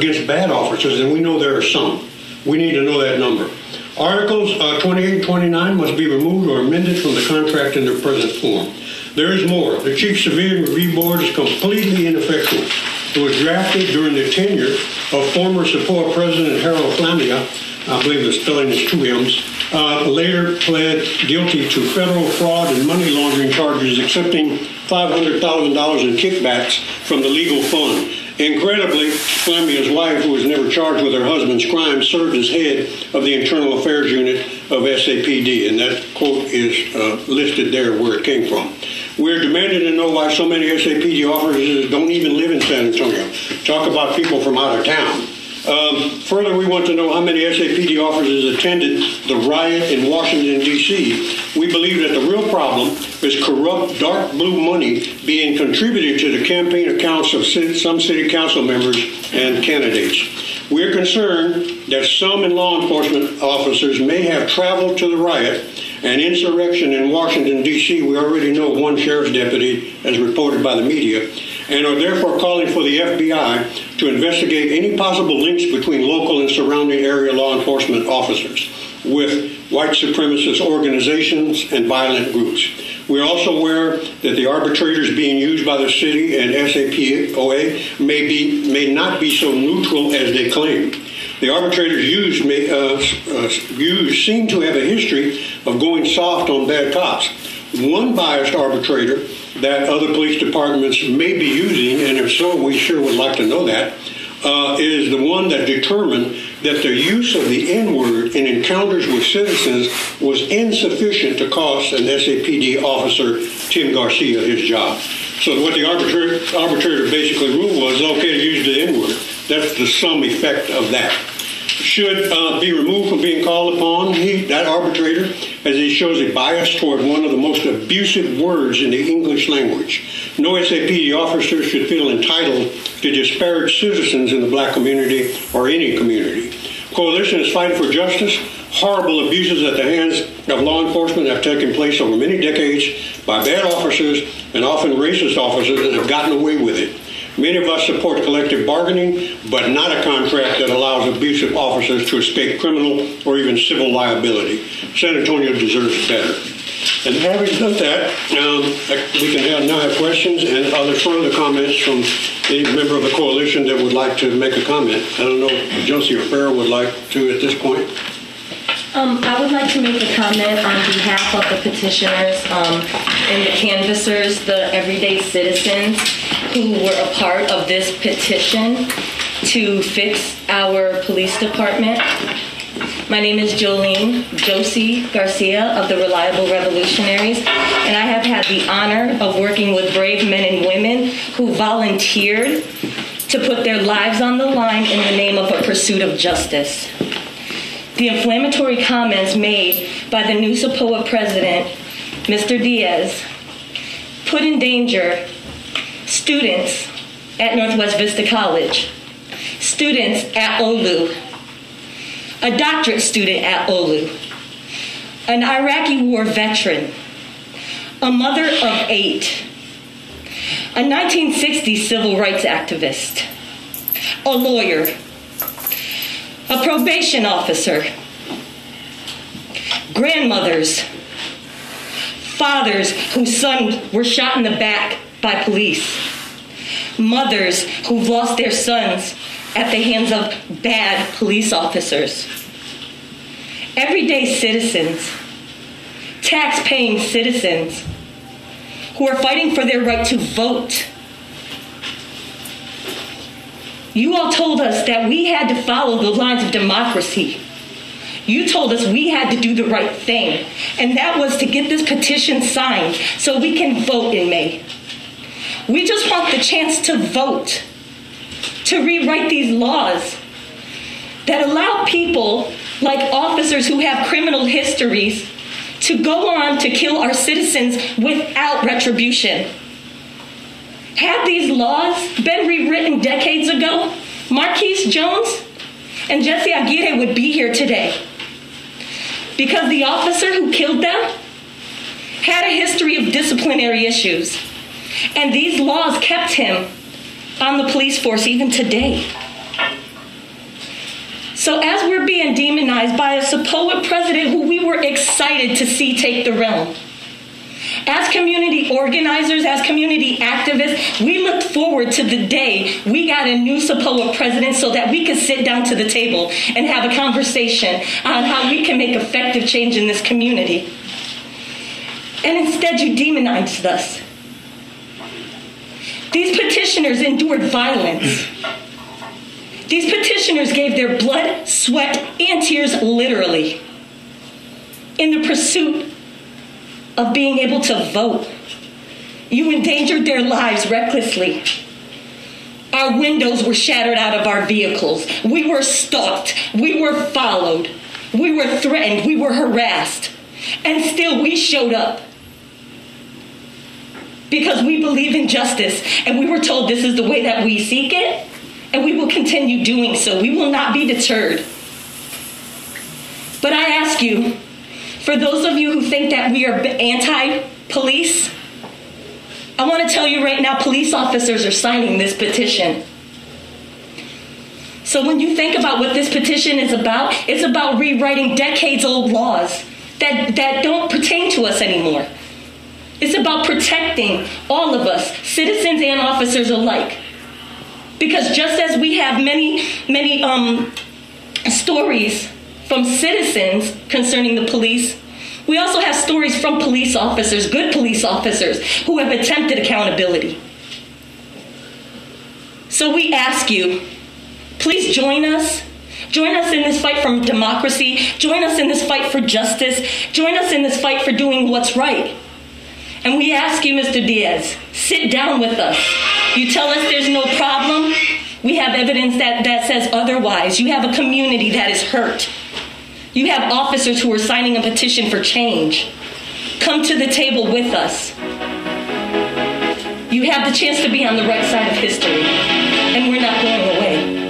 against bad officers, and we know there are some. We need to know that number. Articles uh, 28 and 29 must be removed or amended from the contract in their present form. There is more. The Chief Civilian Review Board is completely ineffective. It was drafted during the tenure of former SAPOA President Harold Flammia. I believe the spelling is two M's. Uh, later pled guilty to federal fraud and money laundering charges, accepting $500,000 in kickbacks from the legal fund. Incredibly, Flammia's wife, who was never charged with her husband's crime, served as head of the Internal Affairs Unit of SAPD, and that quote is uh, listed there where it came from. We're demanding to know why so many SAPD officers don't even live in San Antonio. Talk about people from out of town. Um, further, we want to know how many SAPD officers attended the riot in Washington, D.C. We believe that the real problem is corrupt dark blue money being contributed to the campaign accounts of some city council members and candidates. We're concerned that some in law enforcement officers may have traveled to the riot and insurrection in Washington, D.C. We already know one sheriff's deputy, as reported by the media, and are therefore calling for the FBI to investigate any possible links between local and surrounding area law enforcement officers with white supremacist organizations and violent groups. We're also aware that the arbitrators being used by the city and SAPOA may, be, may not be so neutral as they claim. The arbitrators used, may, uh, uh, used seem to have a history of going soft on bad cops. One biased arbitrator that other police departments may be using, and if so, we sure would like to know that, uh, is the one that determined that the use of the N word in encounters with citizens was insufficient to cost an SAPD officer, Tim Garcia, his job. So what the arbitrator, arbitrator basically ruled was okay to use the N word. That's the sum effect of that should uh, be removed from being called upon. He, that arbitrator, as he shows a bias toward one of the most abusive words in the English language. No SAPD officer should feel entitled to disparage citizens in the black community or any community. Coalition is fighting for justice. Horrible abuses at the hands of law enforcement have taken place over many decades by bad officers and often racist officers that have gotten away with it. Many of us support collective bargaining, but not a contract that allows abusive officers to escape criminal or even civil liability. San Antonio deserves better. And having done that, um, we can have, now have questions and other further comments from any member of the coalition that would like to make a comment. I don't know if Josie or Farrell would like to at this point. Um, I would like to make a comment on behalf of the petitioners um, and the canvassers, the everyday citizens who were a part of this petition to fix our police department. My name is Jolene Josie Garcia of the Reliable Revolutionaries, and I have had the honor of working with brave men and women who volunteered to put their lives on the line in the name of a pursuit of justice. The inflammatory comments made by the new SAPOA president, Mr. Diaz, put in danger students at Northwest Vista College, students at OLU, a doctorate student at OLU, an Iraqi war veteran, a mother of eight, a 1960s civil rights activist, a lawyer, a probation officer, grandmothers, fathers whose sons were shot in the back by police, mothers who've lost their sons at the hands of bad police officers, everyday citizens, tax paying citizens who are fighting for their right to vote. You all told us that we had to follow the lines of democracy. You told us we had to do the right thing, and that was to get this petition signed so we can vote in May. We just want the chance to vote, to rewrite these laws that allow people like officers who have criminal histories to go on to kill our citizens without retribution. Had these laws been rewritten decades ago, Marquise Jones and Jesse Aguirre would be here today. Because the officer who killed them had a history of disciplinary issues. And these laws kept him on the police force even today. So, as we're being demonized by a supposed president who we were excited to see take the realm, as community organizers, as community activists, we looked forward to the day we got a new supposed president so that we could sit down to the table and have a conversation on how we can make effective change in this community. And instead, you demonized us. These petitioners endured violence. These petitioners gave their blood, sweat, and tears literally in the pursuit of being able to vote. You endangered their lives recklessly. Our windows were shattered out of our vehicles. We were stalked. We were followed. We were threatened. We were harassed. And still we showed up because we believe in justice and we were told this is the way that we seek it and we will continue doing so. We will not be deterred. But I ask you, for those of you who think that we are anti police, I want to tell you right now police officers are signing this petition. So when you think about what this petition is about, it's about rewriting decades old laws that, that don't pertain to us anymore. It's about protecting all of us, citizens and officers alike. Because just as we have many, many um, stories from citizens concerning the police, we also have stories from police officers, good police officers, who have attempted accountability. So we ask you, please join us. Join us in this fight for democracy. Join us in this fight for justice. Join us in this fight for doing what's right. And we ask you, Mr. Diaz, sit down with us. You tell us there's no problem. We have evidence that, that says otherwise. You have a community that is hurt. You have officers who are signing a petition for change. Come to the table with us. You have the chance to be on the right side of history, and we're not going away.